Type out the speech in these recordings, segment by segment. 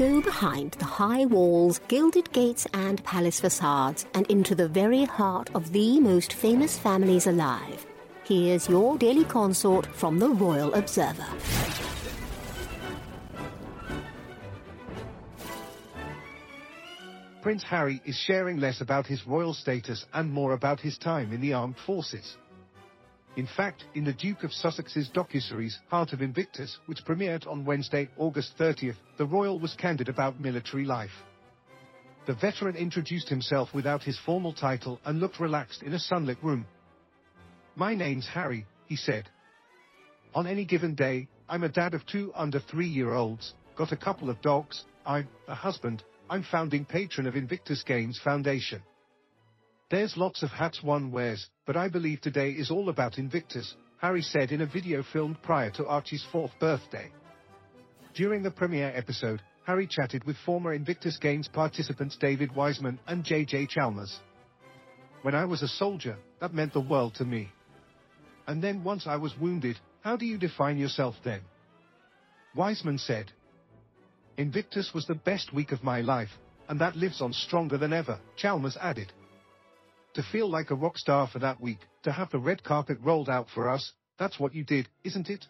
Go behind the high walls, gilded gates, and palace facades, and into the very heart of the most famous families alive. Here's your daily consort from the Royal Observer. Prince Harry is sharing less about his royal status and more about his time in the armed forces. In fact, in the Duke of Sussex's docuseries Heart of Invictus, which premiered on Wednesday, August 30th, the royal was candid about military life. The veteran introduced himself without his formal title and looked relaxed in a sunlit room. My name's Harry, he said. On any given day, I'm a dad of two under three-year-olds, got a couple of dogs, I'm a husband, I'm founding patron of Invictus Games Foundation. There's lots of hats one wears, but I believe today is all about Invictus, Harry said in a video filmed prior to Archie's fourth birthday. During the premiere episode, Harry chatted with former Invictus Games participants David Wiseman and JJ Chalmers. When I was a soldier, that meant the world to me. And then once I was wounded, how do you define yourself then? Wiseman said, Invictus was the best week of my life, and that lives on stronger than ever, Chalmers added. To feel like a rock star for that week, to have the red carpet rolled out for us, that's what you did, isn't it?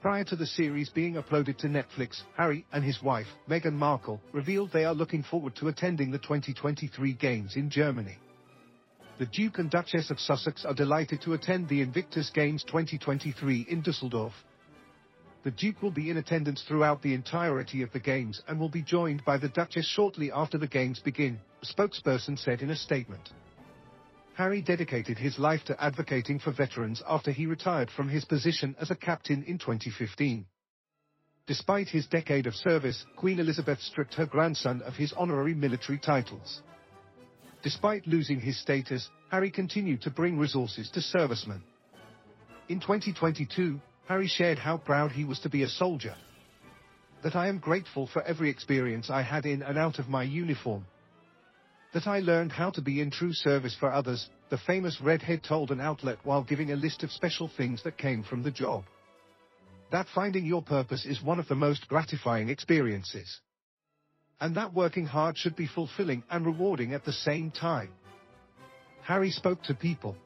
Prior to the series being uploaded to Netflix, Harry and his wife, Meghan Markle, revealed they are looking forward to attending the 2023 Games in Germany. The Duke and Duchess of Sussex are delighted to attend the Invictus Games 2023 in Dusseldorf. The Duke will be in attendance throughout the entirety of the Games and will be joined by the Duchess shortly after the Games begin, a spokesperson said in a statement. Harry dedicated his life to advocating for veterans after he retired from his position as a captain in 2015. Despite his decade of service, Queen Elizabeth stripped her grandson of his honorary military titles. Despite losing his status, Harry continued to bring resources to servicemen. In 2022, Harry shared how proud he was to be a soldier. That I am grateful for every experience I had in and out of my uniform, that I learned how to be in true service for others, the famous redhead told an outlet while giving a list of special things that came from the job. That finding your purpose is one of the most gratifying experiences. And that working hard should be fulfilling and rewarding at the same time. Harry spoke to people,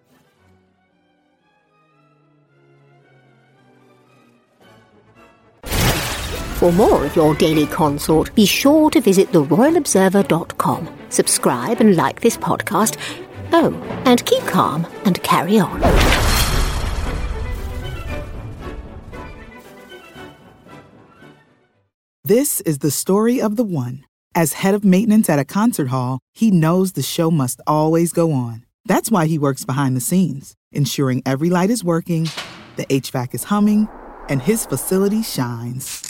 For more of your daily consort, be sure to visit theroyalobserver.com. Subscribe and like this podcast. Oh, and keep calm and carry on. This is the story of the one. As head of maintenance at a concert hall, he knows the show must always go on. That's why he works behind the scenes, ensuring every light is working, the HVAC is humming, and his facility shines.